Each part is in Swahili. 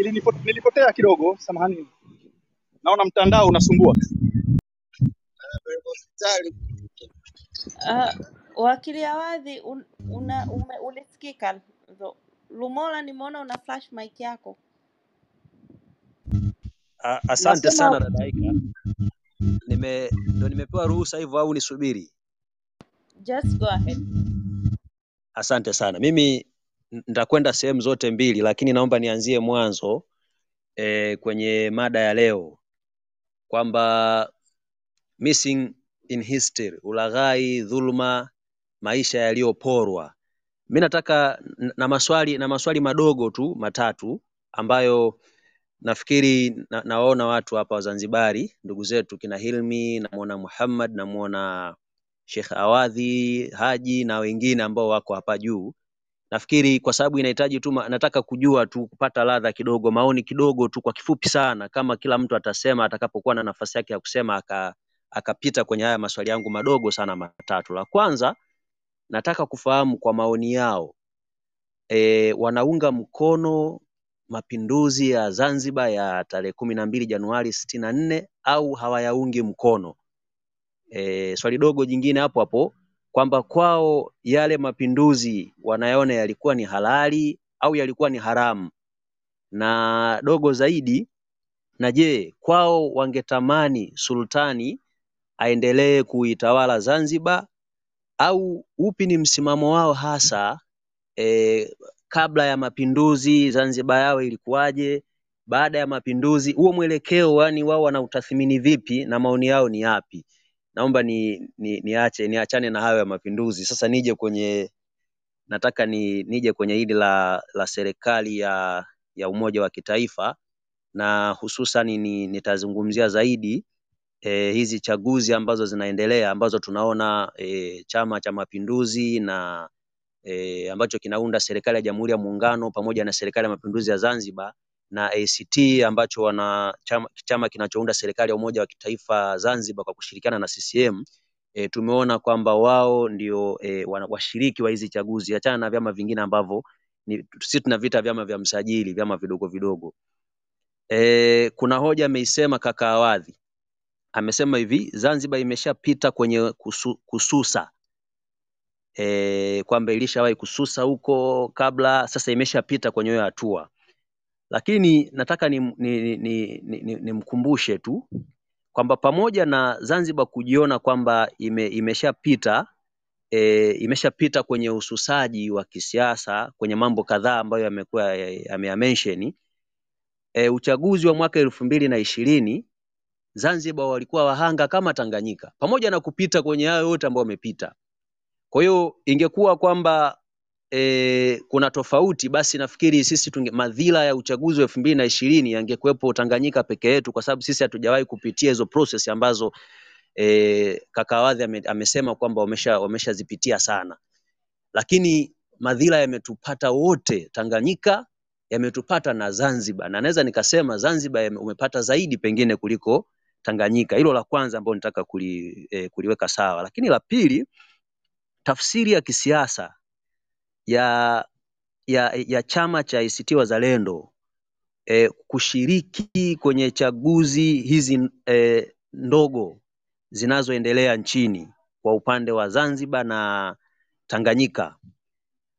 ilinipo, nilipotea kidogo, samahani. Naona mtandao unasumbua. Uh, wakili Awadhi un, una, ume, ulisikika Zo- Lumola, nimeona una flash mic yako. A- Asante Nasema sana dada Aika. Nime ndo nimepewa ruhusa hivyo au nisubiri? just go ahead. Asante sana. Mimi nitakwenda sehemu zote mbili, lakini naomba nianzie mwanzo e, kwenye mada ya leo kwamba missing in history, ulaghai, dhuluma, maisha yaliyoporwa. Mi nataka na maswali na maswali madogo tu matatu ambayo nafikiri na, nawaona watu hapa Wazanzibari, ndugu zetu kina Hilmi, namuona Muhammad, namwona Sheikh Awadhi, Haji na wengine ambao wako hapa juu. Nafikiri kwa sababu inahitaji tu, nataka kujua tu kupata ladha kidogo, maoni kidogo tu kwa kifupi sana, kama kila mtu atasema atakapokuwa na nafasi yake ya kusema aka akapita kwenye haya maswali yangu madogo sana matatu. La kwanza nataka kufahamu kwa maoni yao e, wanaunga mkono mapinduzi ya Zanzibar ya tarehe kumi na mbili Januari sitini na nne au hawayaungi mkono. E, swali dogo jingine hapo hapo kwamba kwao yale mapinduzi wanayaona yalikuwa ni halali au yalikuwa ni haramu, na dogo zaidi, na je, kwao wangetamani sultani aendelee kuitawala Zanzibar au upi ni msimamo wao hasa e, kabla ya mapinduzi Zanzibar yao ilikuwaje? Baada ya mapinduzi huo mwelekeo, yani wao wanautathmini vipi na maoni yao ni yapi? Naomba ni, ni, niache niachane na hayo ya mapinduzi. Sasa nije kwenye nataka ni nije kwenye hili la la serikali ya ya umoja wa kitaifa na hususan ni, nitazungumzia zaidi e, hizi chaguzi ambazo zinaendelea ambazo tunaona e, Chama cha Mapinduzi na e, ambacho kinaunda serikali ya Jamhuri ya Muungano pamoja na serikali ya Mapinduzi ya Zanzibar na ACT ambacho wana chama, chama kinachounda serikali ya umoja wa kitaifa Zanzibar kwa kushirikiana na CCM. E, tumeona kwamba wao ndio e, washiriki wa hizi chaguzi, achana na vyama vingine ambavyo sisi tunavita vyama vya msajili, vyama vidogo vidogo. E, kuna hoja ameisema kaka Awadhi, amesema hivi Zanzibar imeshapita kwenye kusu, kususa e, kwamba ilishawahi kususa huko kabla, sasa imeshapita kwenye hiyo hatua, lakini nataka nimkumbushe ni, ni, ni, ni, nimkumbushe tu kwamba pamoja na Zanzibar kujiona kwamba ime, imeshapita e, imeshapita kwenye ususaji wa kisiasa kwenye mambo kadhaa ambayo yamekuwa ameyamensheni e, uchaguzi wa mwaka elfu mbili na ishirini Zanzibar walikuwa wahanga kama Tanganyika, pamoja na kupita kwenye hayo yote ambayo wamepita. Kwa hiyo ingekuwa kwamba e, kuna tofauti, basi nafikiri sisi tunge, madhila ya uchaguzi wa elfu mbili na ishirini yangekuwepo Tanganyika peke yetu, kwa sababu sisi hatujawahi kupitia hizo process ambazo e, kaka Awadhi ame, amesema kwamba wamesha wameshazipitia sana, lakini madhila yametupata wote Tanganyika yametupata na Zanzibar, na naweza nikasema Zanzibar umepata zaidi pengine kuliko Tanganyika. Hilo la kwanza ambalo nitaka kuli, eh, kuliweka sawa, lakini la pili, tafsiri ya kisiasa ya ya, ya chama cha ACT Wazalendo eh, kushiriki kwenye chaguzi hizi eh, ndogo zinazoendelea nchini kwa upande wa Zanzibar na Tanganyika,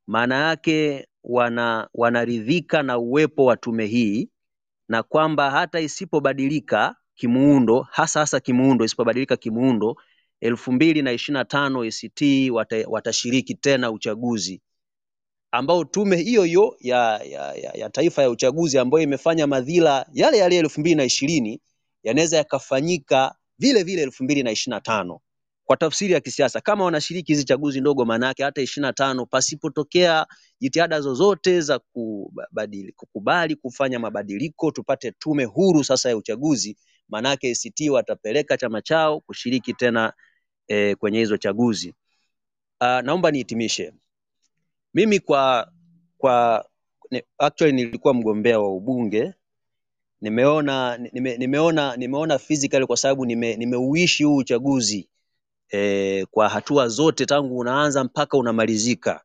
maana yake wana wanaridhika na uwepo wa tume hii na kwamba hata isipobadilika kimuundo, hasa hasa kimuundo, isipobadilika kimuundo, elfu mbili na ishirini na tano ACT wata, watashiriki tena uchaguzi ambao tume hiyo hiyo ya, ya, ya, ya taifa ya uchaguzi ambayo imefanya madhila yale yale elfu mbili na ishirini yanaweza yakafanyika vile vile elfu mbili na ishirini na tano kwa tafsiri ya kisiasa. Kama wanashiriki hizi chaguzi ndogo, maana hata ishirini na tano pasipotokea jitihada zozote za kubadili, kukubali kufanya mabadiliko, tupate tume huru sasa ya uchaguzi, maana ACT watapeleka chama chao kushiriki tena eh, kwenye hizo chaguzi. Uh, naomba nihitimishe. Mimi kwa kwa actually nilikuwa mgombea wa ubunge nimeona nime, nimeona nimeona physically kwa sababu nime, nimeuishi huu uchaguzi e, kwa hatua zote tangu unaanza mpaka unamalizika.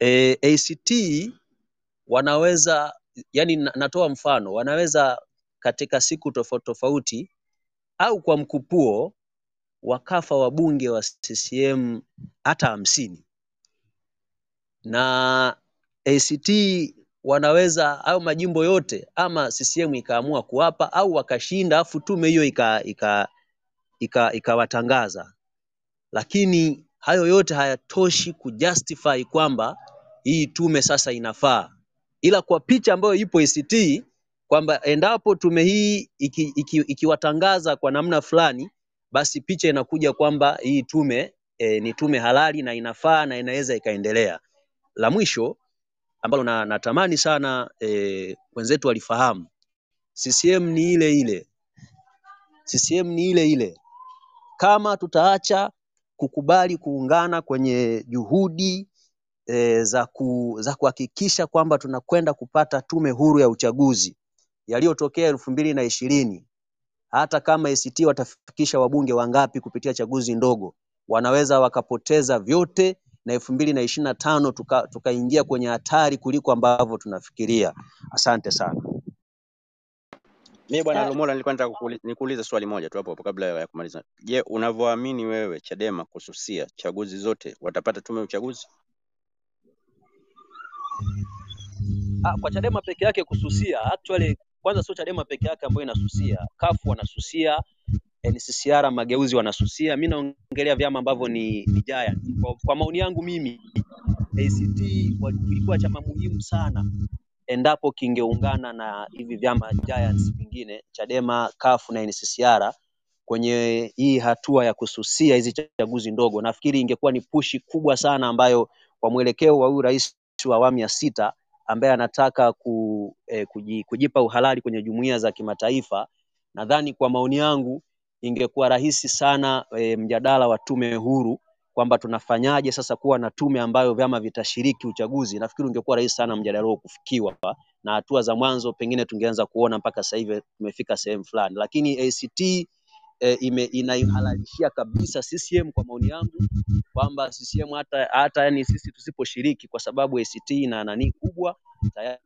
E, ACT wanaweza yani natoa mfano, wanaweza katika siku tofauti tofauti au kwa mkupuo wakafa wabunge wa CCM hata hamsini na ACT wanaweza au majimbo yote ama CCM ikaamua kuwapa au wakashinda, afu tume hiyo ika ika ika ikawatangaza, lakini hayo yote hayatoshi kujustify kwamba hii tume sasa inafaa, ila kwa picha ambayo ipo ACT kwamba endapo tume hii iki, iki, ikiwatangaza kwa namna fulani, basi picha inakuja kwamba hii tume e, ni tume halali na inafaa na inaweza ikaendelea. La mwisho ambalo na, natamani sana e, wenzetu walifahamu, CCM ni ile ile, CCM ni ile ile. Kama tutaacha kukubali kuungana kwenye juhudi e, za ku, za kuhakikisha kwamba tunakwenda kupata tume huru ya uchaguzi yaliyotokea elfu mbili na ishirini hata kama ACT watafikisha wabunge wangapi kupitia chaguzi ndogo, wanaweza wakapoteza vyote na elfu mbili na ishirini na tano tukaingia tuka kwenye hatari kuliko ambavyo tunafikiria. Asante sana. Mimi bwana Uh, Lumola, nilikuwa nataka nikuulize swali moja tu hapo hapo kabla ya kumaliza. Je, unavyoamini wewe Chadema kususia chaguzi zote watapata tume ya uchaguzi? Ah, kwa Chadema peke yake kususia, actually kwanza sio Chadema peke yake ambayo inasusia, kafu wanasusia, NCCR Mageuzi wanasusia. Mimi naongelea vyama ambavyo ni, ni. Kwa, kwa maoni yangu mimi ACT wa- kilikuwa chama muhimu sana endapo kingeungana na hivi vyama giants vingine Chadema, CUF na NCCR kwenye hii hatua ya kususia hizi chaguzi ndogo. Nafikiri ingekuwa ni pushi kubwa sana ambayo kwa mwelekeo wa huyu rais wa awamu ya sita ambaye anataka ku, eh, kujipa uhalali kwenye jumuiya za kimataifa, nadhani kwa maoni yangu ingekuwa rahisi sana e, mjadala wa tume huru kwamba tunafanyaje sasa kuwa na tume ambayo vyama vitashiriki uchaguzi. Nafikiri ungekuwa rahisi sana mjadala huo kufikiwa, na hatua za mwanzo pengine tungeanza kuona mpaka sasa hivi tumefika sehemu fulani, lakini ACT eh, ime, inaihalalishia kabisa CCM kwa maoni yangu kwamba CCM hata hata yani sisi tusiposhiriki kwa sababu ACT ina nani kubwa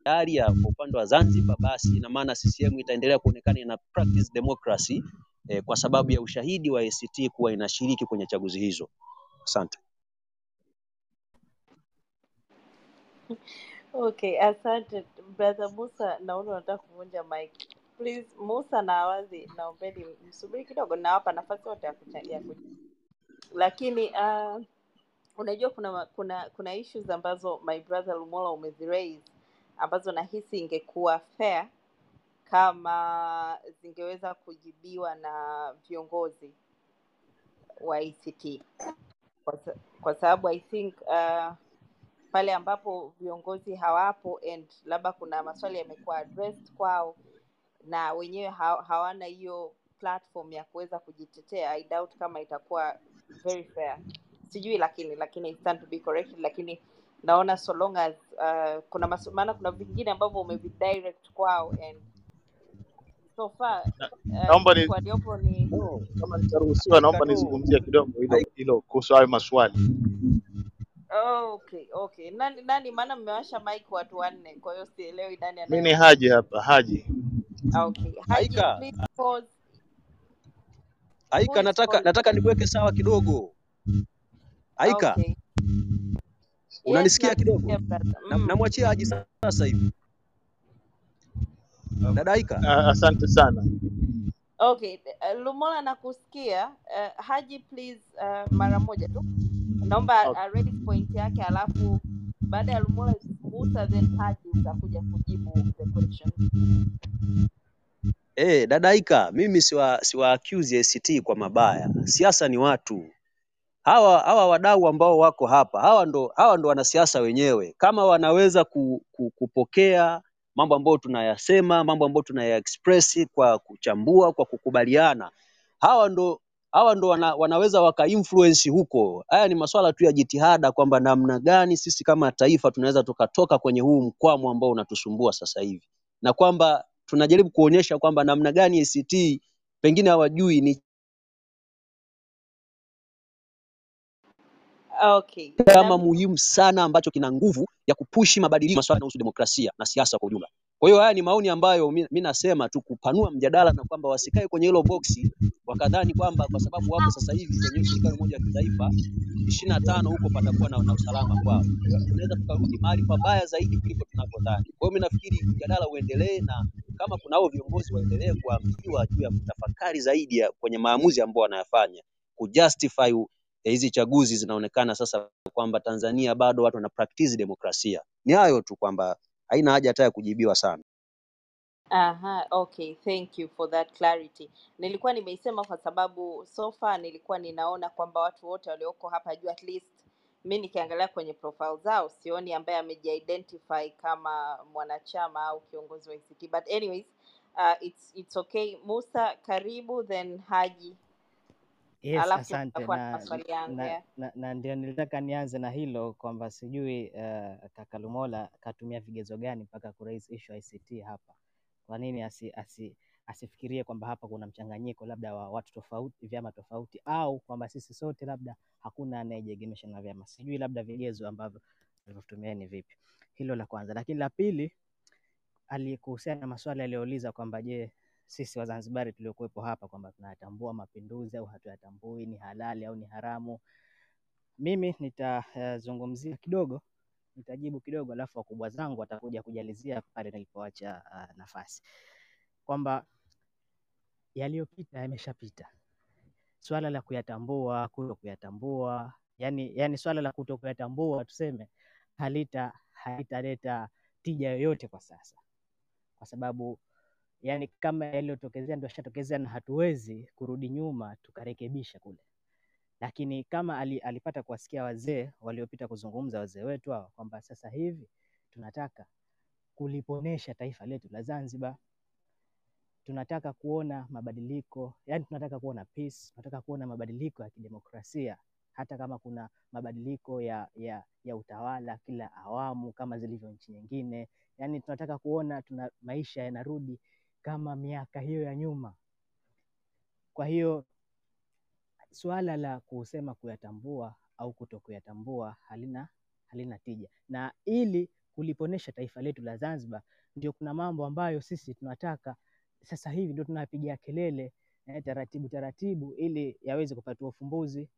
tayari ya kwa upande wa Zanzibar, basi ina maana CCM itaendelea kuonekana ina practice democracy eh, kwa sababu ya ushahidi wa ACT kuwa inashiriki kwenye chaguzi hizo. Asante. okay, asante brother Musa, naona unataka kuvunja mic. Please Musa na awazi naombeni msubiri kidogo, nawapa nafasi yote ya. Lakini uh, unajua kuna kuna kuna issues ambazo my brother Lumola umeziraise ambazo nahisi ingekuwa fair kama zingeweza kujibiwa na viongozi wa ICT kwa, kwa sababu I think uh, pale ambapo viongozi hawapo and labda kuna maswali yamekuwa addressed kwao na wenyewe ha hawana hiyo platform ya kuweza kujitetea I doubt kama itakuwa very fair sijui lakini lakini stand to be corrected lakini naona so long as uh, kuna maana kuna vingine ambavyo umevidirect kwao and so far naomba uh, ni waliopo ni kama nitaruhusiwa, naomba nizungumzie kidogo hilo hilo kuhusu hayo maswali. okay okay nani nani maana mmewasha mike watu wanne kwa hiyo sielewi nani Mimi Haji hapa, Haji. Okay haji Aika. please pause Haika, who nataka nataka nikuweke sawa kidogo. Aika. okay yes unanisikia kidogo? nakusikia brother Na- mm. Namwachia Haji sasa hivi. Dada Aika. Ah, Asante sana. okay uh, lumola nakusikia uh, haji please uh, mara moja tu naomba Okay. uh, point yake alafu baada ya lumola musa then haji utakuja kujibu the question Eh, dada mimi siwa siwa accuse ACT kwa mabaya. Siasa ni watu. Hawa hawa wadau ambao wako hapa, hawa ndo hawa ndo wanasiasa wenyewe. Kama wanaweza ku, ku, kupokea mambo ambayo tunayasema, mambo ambayo tunayaexpress kwa kuchambua, kwa kukubaliana, hawa ndo hawa ndo wana, wanaweza waka influence huko. Haya ni masuala tu ya jitihada kwamba namna gani sisi kama taifa tunaweza tukatoka kwenye huu mkwamo ambao unatusumbua sasa hivi, na kwamba tunajaribu kuonyesha kwamba namna gani ACT pengine hawajui ni okay chama muhimu sana ambacho kina nguvu ya kupushi mabadiliko masuala yanayohusu demokrasia na siasa kwa ujumla. Kwa hiyo haya ni maoni ambayo mi, mi nasema tu kupanua mjadala na kwamba wasikae kwenye hilo boksi wakadhani kwamba kwa sababu wapo sasa hivi kwenye serikali moja ya kitaifa ishirini na tano huko patakuwa na, na usalama kwao. Tunaweza tukarudi mahali pabaya zaidi kuliko tunavyodhani. Kwa hiyo mi nafikiri mjadala uendelee, na kama kunao viongozi waendelee kuambiwa juu ya kutafakari zaidi ya kwenye maamuzi ambao wanayafanya kujustify eh, hizi chaguzi zinaonekana sasa kwamba Tanzania bado watu wana practice demokrasia. Ni hayo tu kwamba haina haja hata ya kujibiwa sana. Aha, okay, thank you for that clarity. Nilikuwa nimeisema kwa sababu so far nilikuwa ninaona kwamba watu wote walioko hapa juu at least mi nikiangalia kwenye profile zao sioni ambaye amejiidentify kama mwanachama au kiongozi wa ACT. But anyways, uh, it's, it's okay. Musa, karibu then Haji. Yes, asante na na, na, na, na ndio nilitaka nianze na hilo kwamba sijui uh, kaka Lumola katumia vigezo gani mpaka kuraise issue ICT hapa. Kwa nini asi, asi, asifikirie kwamba hapa kuna mchanganyiko labda wa watu tofauti, vyama tofauti, au kwamba sisi sote labda hakuna anayejiegemesha na vyama. Sijui labda vigezo ambavyo alivyotumia ni vipi. Hilo la kwanza, lakini la pili alikuhusiana na maswali aliyouliza kwamba je, sisi Wazanzibari tuliokuwepo hapa kwamba tunayatambua mapinduzi au hatuyatambui, ni halali au ni haramu. Mimi nitazungumzia kidogo, nitajibu kidogo, alafu wakubwa zangu watakuja kujalizia pale nilipoacha uh, nafasi kwamba yaliyopita yameshapita. Swala la kuyatambua, kuto kuyatambua, yani, yani swala la kuto kuyatambua tuseme halita halitaleta tija yoyote kwa sasa, kwa sababu yani kama yaliyotokezea ndio ashatokezea na hatuwezi kurudi nyuma tukarekebisha kule. Lakini kama alipata kuwasikia wazee waliopita kuzungumza, wazee wetu hao, kwamba sasa hivi tunataka kuliponesha taifa letu la Zanzibar, tunataka kuona mabadiliko, yani tunataka kuona peace, tunataka kuona mabadiliko ya kidemokrasia, hata kama kuna mabadiliko ya, ya, ya utawala kila awamu kama zilivyo nchi nyingine. Yani tunataka kuona tuna maisha yanarudi kama miaka hiyo ya nyuma. Kwa hiyo suala la kusema kuyatambua au kuto kuyatambua halina halina tija, na ili kuliponesha taifa letu la Zanzibar, ndio kuna mambo ambayo sisi tunataka sasa hivi ndio tunapigia kelele eh, taratibu taratibu, ili yaweze kupatiwa ufumbuzi,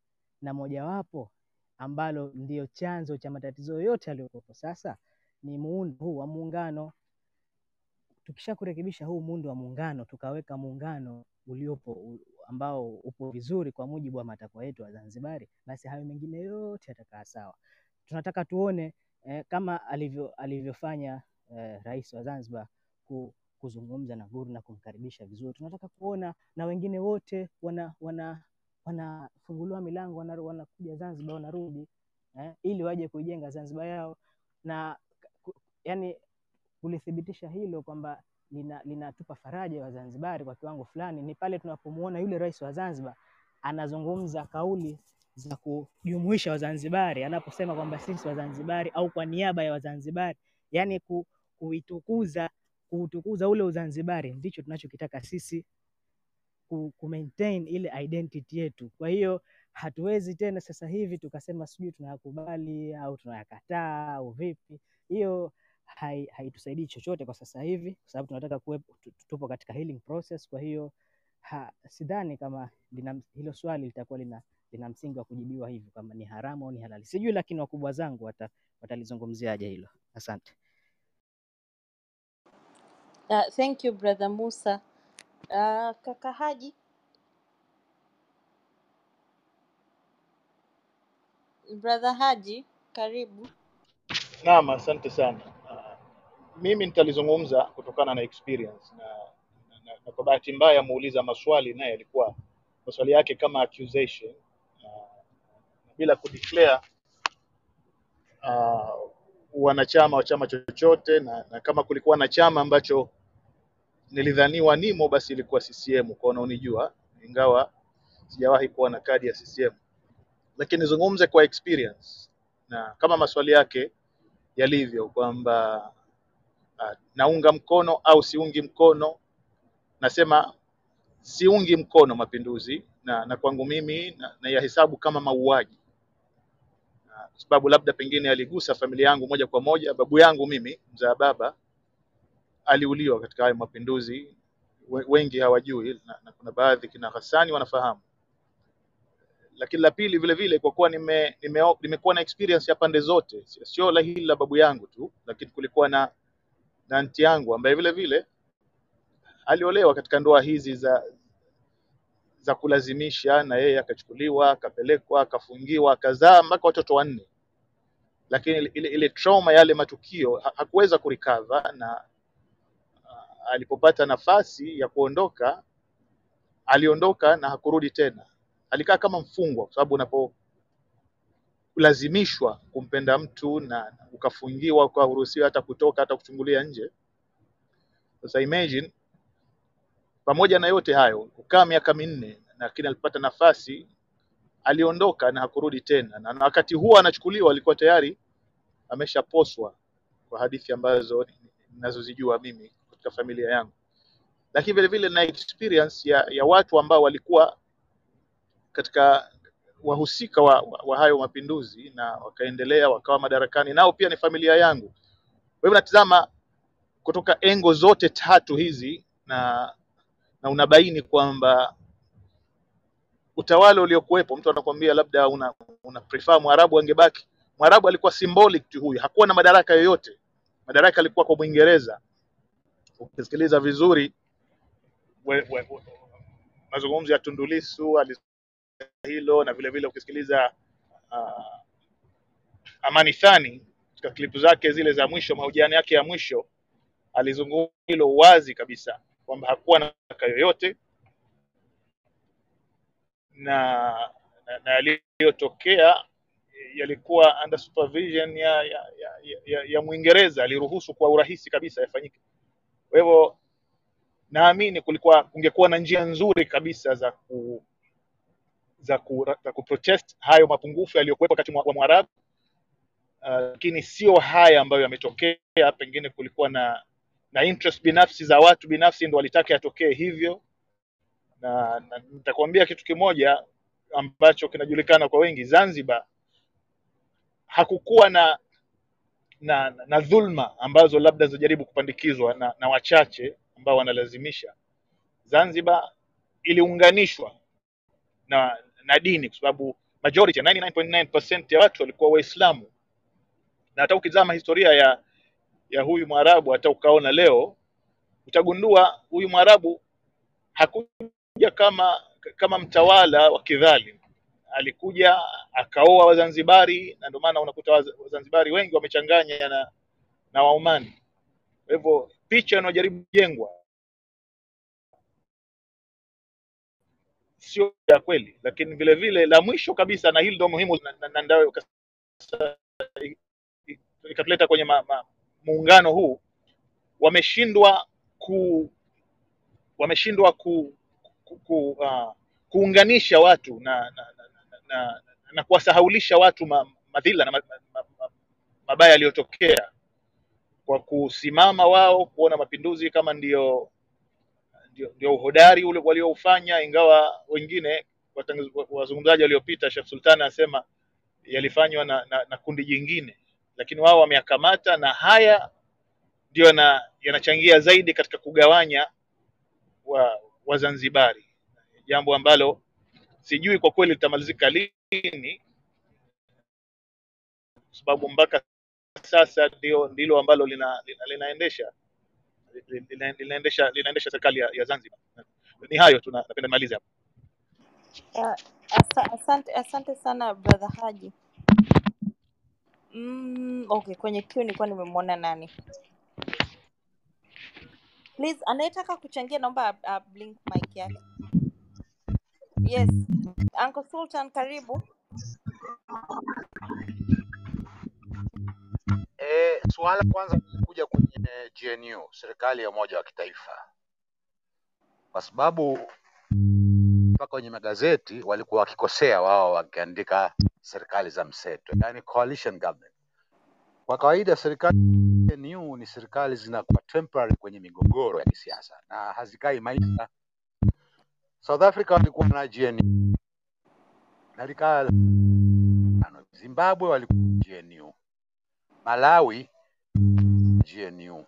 na mojawapo ambalo ndio chanzo cha matatizo yote yaliyokuwepo sasa ni muundo huu wa muungano. Tukisha kurekebisha huu muundo wa muungano, tukaweka muungano uliopo ambao upo vizuri kwa mujibu wa matakwa yetu wa Zanzibari, basi hayo mengine yote yatakaa sawa. Tunataka tuone eh, kama alivyo alivyofanya eh, rais wa Zanzibar ku, kuzungumza na Guru na kumkaribisha vizuri. Tunataka kuona na wengine wote wana wana wanafunguliwa milango wana- wanakuja Zanzibar wanarudi eh, ili waje kuijenga Zanzibar yao na yani kulithibitisha hilo kwamba lina- linatupa faraja Wazanzibari kwa kiwango fulani ni pale tunapomuona yule rais wa Zanzibar anazungumza kauli za kujumuisha Wazanzibari, anaposema kwamba sisi Wazanzibari au kwa niaba ya Wazanzibari, yani ku, kuitukuza kuutukuza ule Uzanzibari, ndicho tunachokitaka sisi ku, ku maintain ile identity yetu. Kwa hiyo hatuwezi tena sasa hivi tukasema sijui tunayakubali au tunayakataa au vipi. Hiyo hai- haitusaidii chochote kwa sasa hivi, kwa sababu tunataka kuwepo, tupo katika healing process. Kwa hiyo ha, sidhani kama lina, hilo swali litakuwa lina, lina msingi wa kujibiwa hivi kama ni haramu au ni halali, sijui, lakini wakubwa zangu wata, watalizungumziaje hilo. Asante. Uh, thank you brother Musa. Uh, kaka Haji, brother Haji, karibu. Naam, asante sana. Mimi nitalizungumza kutokana na experience. Na, na, na, na kwa bahati mbaya muuliza maswali naye alikuwa maswali yake kama accusation na, bila kudeclare uh, wanachama wa chama chochote na, na kama kulikuwa na chama ambacho nilidhaniwa nimo basi ilikuwa CCM kwa unaonijua, ingawa sijawahi kuwa na kadi ya CCM, lakini nizungumze kwa experience na kama maswali yake yalivyo kwamba naunga mkono au siungi mkono. Nasema siungi mkono mapinduzi na, na kwangu mimi na- nayahesabu kama mauaji Na kwa sababu labda pengine aligusa familia yangu moja kwa moja. Babu yangu mimi mzaa baba aliuliwa katika hayo mapinduzi. Wengi hawajui na, na kuna baadhi kina Hassani wanafahamu, lakini la pili vile vile kwa kuwa nime, nime, nimekuwa na experience ya pande zote, sio la hili la babu yangu tu, lakini kulikuwa na na anti yangu ambaye vile vile aliolewa katika ndoa hizi za za kulazimisha, na yeye akachukuliwa akapelekwa akafungiwa akazaa mpaka watoto wanne, lakini ile, ile trauma yale matukio ha- hakuweza kurikava na ah, alipopata nafasi ya kuondoka aliondoka na hakurudi tena. Alikaa kama mfungwa, kwa sababu unapolazimishwa kumpenda mtu na ukafungiwa ukaruhusiwa hata kutoka hata kuchungulia nje. Sasa imagine pamoja na yote hayo kukaa miaka minne, lakini alipata nafasi aliondoka na hakurudi tena, na na wakati huo anachukuliwa alikuwa tayari ameshaposwa, kwa hadithi ambazo ninazozijua mimi katika familia yangu, lakini vile vile na experience ya, ya watu ambao walikuwa katika wahusika wa, wa, wa hayo mapinduzi na wakaendelea wakawa madarakani, nao pia ni familia yangu. Kwa hivyo natizama kutoka engo zote tatu hizi na na unabaini kwamba utawala uliokuwepo, mtu anakuambia labda una, una prefer Mwarabu angebaki. Mwarabu alikuwa symbolic tu, huyu hakuwa na madaraka yoyote, madaraka alikuwa kwa Mwingereza. Ukisikiliza vizuri mazungumzo ya Tundu Lissu ali- hilo na vile vile ukisikiliza uh, Amani Thani katika klipu zake zile za mwisho, mahojiano yake ya mwisho, alizungumza hilo wazi kabisa kwamba hakuwa na shaka yoyote na na, na yaliyotokea yalikuwa under supervision ya ya, ya, ya, ya, ya Mwingereza, aliruhusu kwa urahisi kabisa yafanyike. Kwa hivyo naamini kulikuwa kungekuwa na njia nzuri kabisa za ku za ku, za kuprotest hayo mapungufu yaliyokuwepo wakati wa Mwarabu, uh, lakini sio haya ambayo yametokea. Pengine kulikuwa na na interest binafsi za watu binafsi ndo walitaka yatokee hivyo, na, na nitakuambia kitu kimoja ambacho kinajulikana kwa wengi, Zanzibar hakukuwa na na, na, na dhulma ambazo labda zinajaribu kupandikizwa na, na wachache ambao wanalazimisha. Zanzibar iliunganishwa na na dini kwa sababu majority 99.9% ya watu walikuwa Waislamu, na hata ukizama historia ya ya huyu Mwarabu, hata ukaona leo utagundua huyu Mwarabu hakuja kama kama mtawala wa kidhalim, alikuja akaoa Wazanzibari, na ndio maana unakuta Wazanzibari wengi wamechanganya na na Waomani. Kwa hivyo picha inayojaribu kujengwa sio ya kweli, lakini vile vile la mwisho kabisa, na hili ndio muhimu, na, ndio ikatuleta kwenye muungano huu, wameshindwa ku wameshindwa ku, ku, ku, uh, kuunganisha watu na na, na, na, na, na kuwasahaulisha watu ma, madhila na ma, ma, ma, mabaya yaliyotokea kwa kusimama wao kuona mapinduzi kama ndio ndio, uhodari ule walioufanya, ingawa wengine wazungumzaji waliopita, Sheikh Sultan anasema yalifanywa na, na, na kundi jingine, lakini wao wameyakamata, na haya ndio yana- yanachangia zaidi katika kugawanya wa Wazanzibari, jambo ambalo sijui kwa kweli litamalizika lini, kwa sababu mpaka sasa ndio ndilo ambalo lina, lina, linaendesha. lina, linaendesha linaendesha serikali ya, ya Zanzibar. Ni hayo tu, napenda nimalize hapo. Uh, asante, asante sana brother Haji. Mm, okay, kwenye queue nilikuwa nimemwona nani? Please, anayetaka kuchangia naomba uh, blink mic yake. Yes, Uncle Sultan karibu. Eh, suala kwanza GNU, serikali ya umoja wa kitaifa, kwa sababu mpaka kwenye magazeti walikuwa wakikosea wao wakiandika serikali za mseto, yani coalition government. Kwa kawaida serikali GNU ni serikali zinakuwa temporary kwenye migogoro ya kisiasa na hazikai maisha. South Africa walikuwa na GNU na likaa. Zimbabwe walikuwa GNU, Malawi GNU,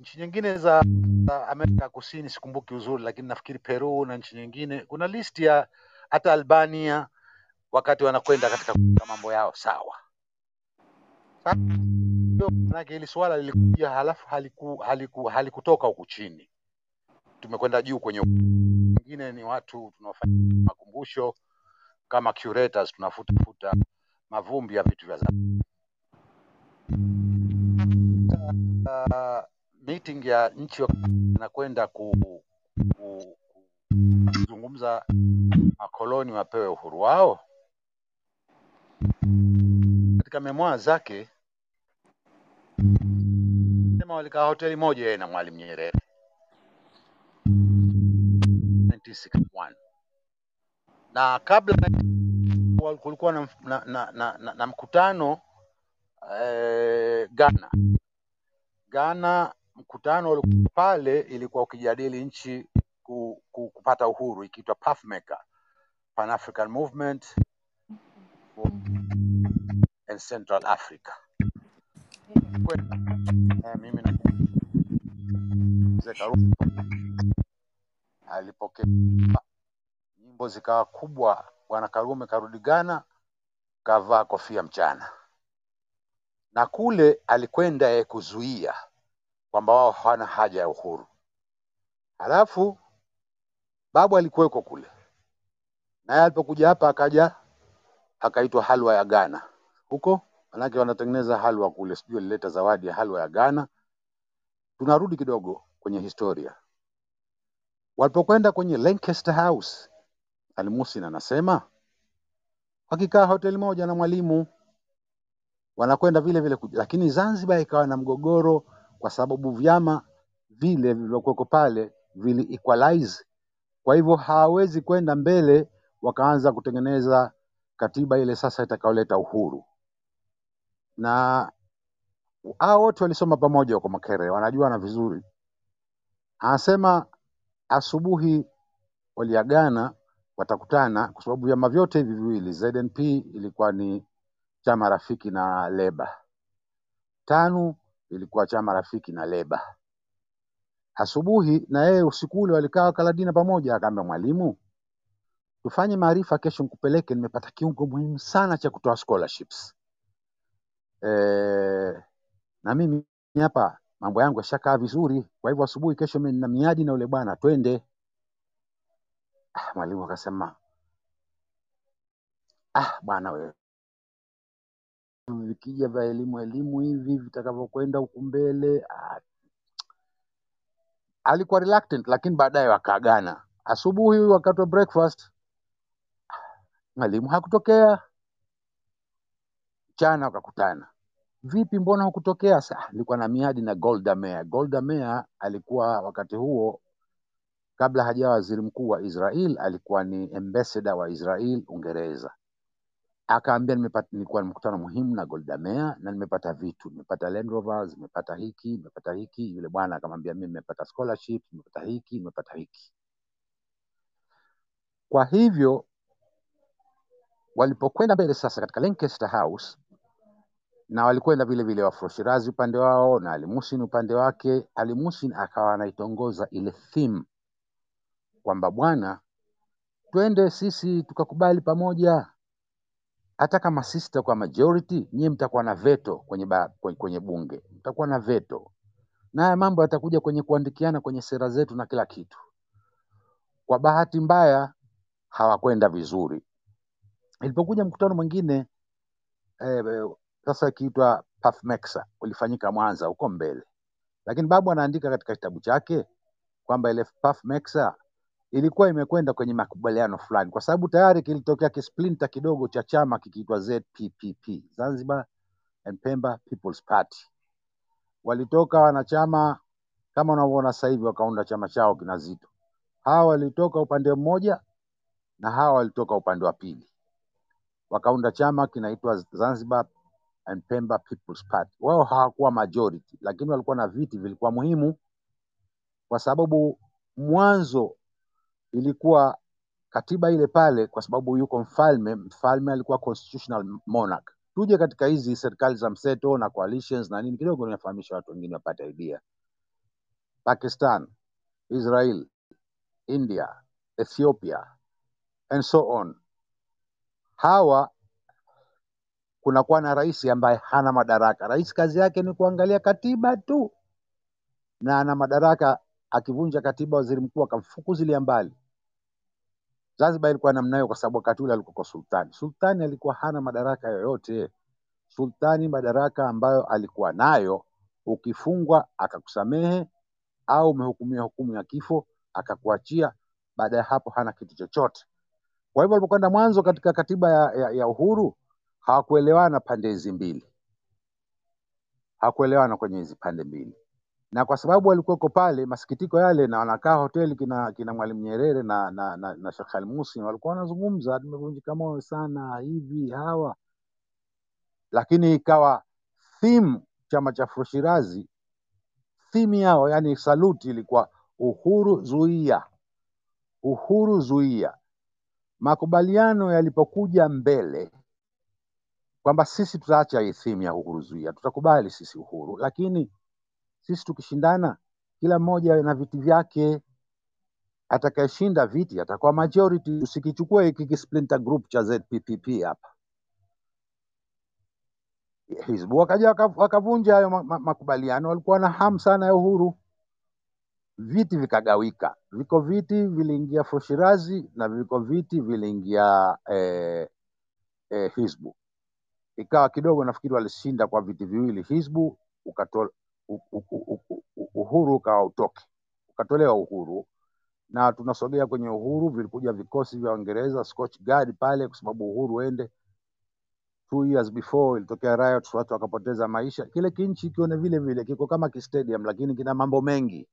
nchi nyingine za, za Amerika Kusini sikumbuki uzuri, lakini nafikiri Peru na nchi nyingine, kuna listi ya hata Albania wakati wanakwenda katika kuweka mambo yao sawa. Sasa hili swala lilikuja halafu haliku, haliku, halikutoka huku chini, tumekwenda juu kwenye wengine ni watu tunaofanya makumbusho kama curators, tunafutafuta mavumbi ya vitu vya zamani. Uh, meeting ya nchi inakwenda ku, ku, makoloni wapewe uhuru wao, katika memoir zake sema walikaa hoteli moja yeye na Mwalimu Nyerere. 1961 na kabla kulikuwa na, na, na, na, na, na mkutano eh, Ghana. Ghana mkutano ulikuwa pale, ilikuwa ukijadili nchi ku, ku, kupata uhuru ikiitwa Pathmaker, Pan African Movement for Central Africa. Kwenda eh, mimi na mzee Karume alipokea nyimbo zikawa kubwa. Bwana Karume karudi Ghana, kavaa kofia mchana, na kule alikwenda yeye kuzuia kwamba wao hawana haja ya uhuru. Halafu babu alikuweko kule, naye alipokuja hapa akaja akaitwa halwa ya Ghana huko, manake wanatengeneza halwa kule, sijui alileta zawadi ya halwa ya Ghana. Tunarudi kidogo kwenye historia. Walipokwenda kwenye Lancaster House, Almusin anasema wakikaa hoteli moja na Mwalimu wanakwenda vile vile, lakini Zanzibar ikawa na mgogoro kwa sababu vyama vile vilivyokuweko pale vili equalize, kwa hivyo hawawezi kwenda mbele, wakaanza kutengeneza katiba ile sasa itakayoleta uhuru, na hao wote walisoma pamoja huko Makerere, wanajuana vizuri. Anasema asubuhi waliagana watakutana, kwa sababu vyama vyote hivi viwili ZNP ilikuwa ni chama rafiki na Leba, TANU ilikuwa chama rafiki na Leba. Asubuhi na yeye usiku ule walikaa wakaladina pamoja, akaambia Mwalimu, tufanye maarifa kesho, nikupeleke, nimepata kiungo muhimu sana cha kutoa scholarships e, na mimi hapa mambo yangu yashakaa vizuri, kwa hivyo asubuhi kesho mimi nina miadi na ule bwana, twende. Ah, Mwalimu akasema ah, bwana wewe vikija vya elimu elimu hivi vitakavyokwenda huku mbele ah, alikuwa reluctant, lakini baadaye wakaagana. Asubuhi wakati wa breakfast mwalimu hakutokea, mchana wakakutana. Vipi, mbona hukutokea? Sa, na miadi na Golda Meir. Golda Meir alikuwa wakati huo, kabla hajawa waziri mkuu wa Israel, alikuwa ni ambassador wa Israel Uingereza. Akaambia nimepata, nilikuwa mkutano muhimu na Golda Meir na nimepata vitu, nimepata Land Rovers, nimepata hiki, nimepata hiki. Yule bwana akamwambia mimi nimepata scholarship, nimepata hiki, nimepata hiki. Kwa hivyo walipokwenda mbele sasa katika Lancaster House na walikwenda vile vile Wafro upande wao na Alimusin upande wake. Alimusin akawa anaitongoza ile theme kwamba bwana, twende sisi tukakubali pamoja, hata kama sisi tutakuwa majority, nyie mtakuwa na veto kwenye, ba, kwenye, bunge, mtakuwa na veto na haya mambo yatakuja kwenye kuandikiana kwenye sera zetu na kila kitu. Kwa bahati mbaya hawakwenda vizuri. Ilipokuja mkutano mwingine eh, sasa ikiitwa PAFMEXA ulifanyika Mwanza huko mbele, lakini babu anaandika katika kitabu chake kwamba ile PAFMECSA ilikuwa imekwenda kwenye makubaliano fulani, kwa sababu tayari kilitokea kisplinta kidogo cha chama kikiitwa ZPPP, Zanzibar and Pemba People's Party. Walitoka wanachama kama unavyoona sasa hivi, wakaunda chama chao kina. Hawa walitoka upande mmoja na hawa walitoka upande wa pili, wakaunda chama kinaitwa Zanzibar and Pemba People's Party. Wao hawakuwa majority, lakini walikuwa na viti vilikuwa muhimu, kwa sababu mwanzo ilikuwa katiba ile pale, kwa sababu yuko mfalme. Mfalme alikuwa constitutional monarch. Tuje katika hizi serikali za mseto na coalitions na nini, kidogo ninafahamisha watu wengine wapate idea. Pakistan, Israel, India, Ethiopia and so on. Hawa kunakuwa na rais ambaye hana madaraka. Rais kazi yake ni kuangalia katiba tu, na ana madaraka. Akivunja katiba, waziri mkuu akamfukuzilia mbali. Zanzibar ilikuwa namna hiyo, kwa sababu wakati ule alikuwa sultani. Sultani alikuwa hana madaraka yoyote. Sultani madaraka ambayo alikuwa nayo, ukifungwa akakusamehe au umehukumiwa hukumu ya kifo akakuachia. Baada ya hapo hana kitu chochote. Kwa hivyo walipokwenda mwanzo katika katiba ya, ya, ya uhuru hawakuelewana pande hizi mbili, hawakuelewana kwenye hizi pande mbili, na kwa sababu walikuweko pale masikitiko yale, na wanakaa hoteli kina, kina Mwalimu Nyerere na, na, na, na Sheikh Ali Muhsin walikuwa wanazungumza, tumevunjika moyo sana hivi hawa, lakini ikawa theme chama cha Afro Shirazi theme yao, yani saluti ilikuwa uhuru zuia, uhuru zuia. Makubaliano yalipokuja mbele kwamba sisi tutaacha hii theme ya uhuru zuia, tutakubali sisi uhuru, lakini sisi tukishindana, kila mmoja na viti vyake. Atakayeshinda viti atakuwa majority. Usikichukue hiki kisplinter group cha ZPPP hapa. Hizbu wakaja waka- wakavunja hayo ma- ma- makubaliano, walikuwa na hamu sana ya uhuru, viti vikagawika, viko viti viliingia Foshirazi na viko viti viliingia eh, eh, Hizbu. Ikawa kidogo nafikiri walishinda kwa viti viwili, Hizbu uhuru ukawa utoke, ukatolewa uhuru na tunasogea kwenye uhuru. Vilikuja vikosi vya Uingereza Scotch Guard pale, kwa sababu uhuru uende. Two years before ilitokea riots, watu wakapoteza maisha. Kile kinchi kione vile vile kiko kama kistadium, lakini kina mambo mengi.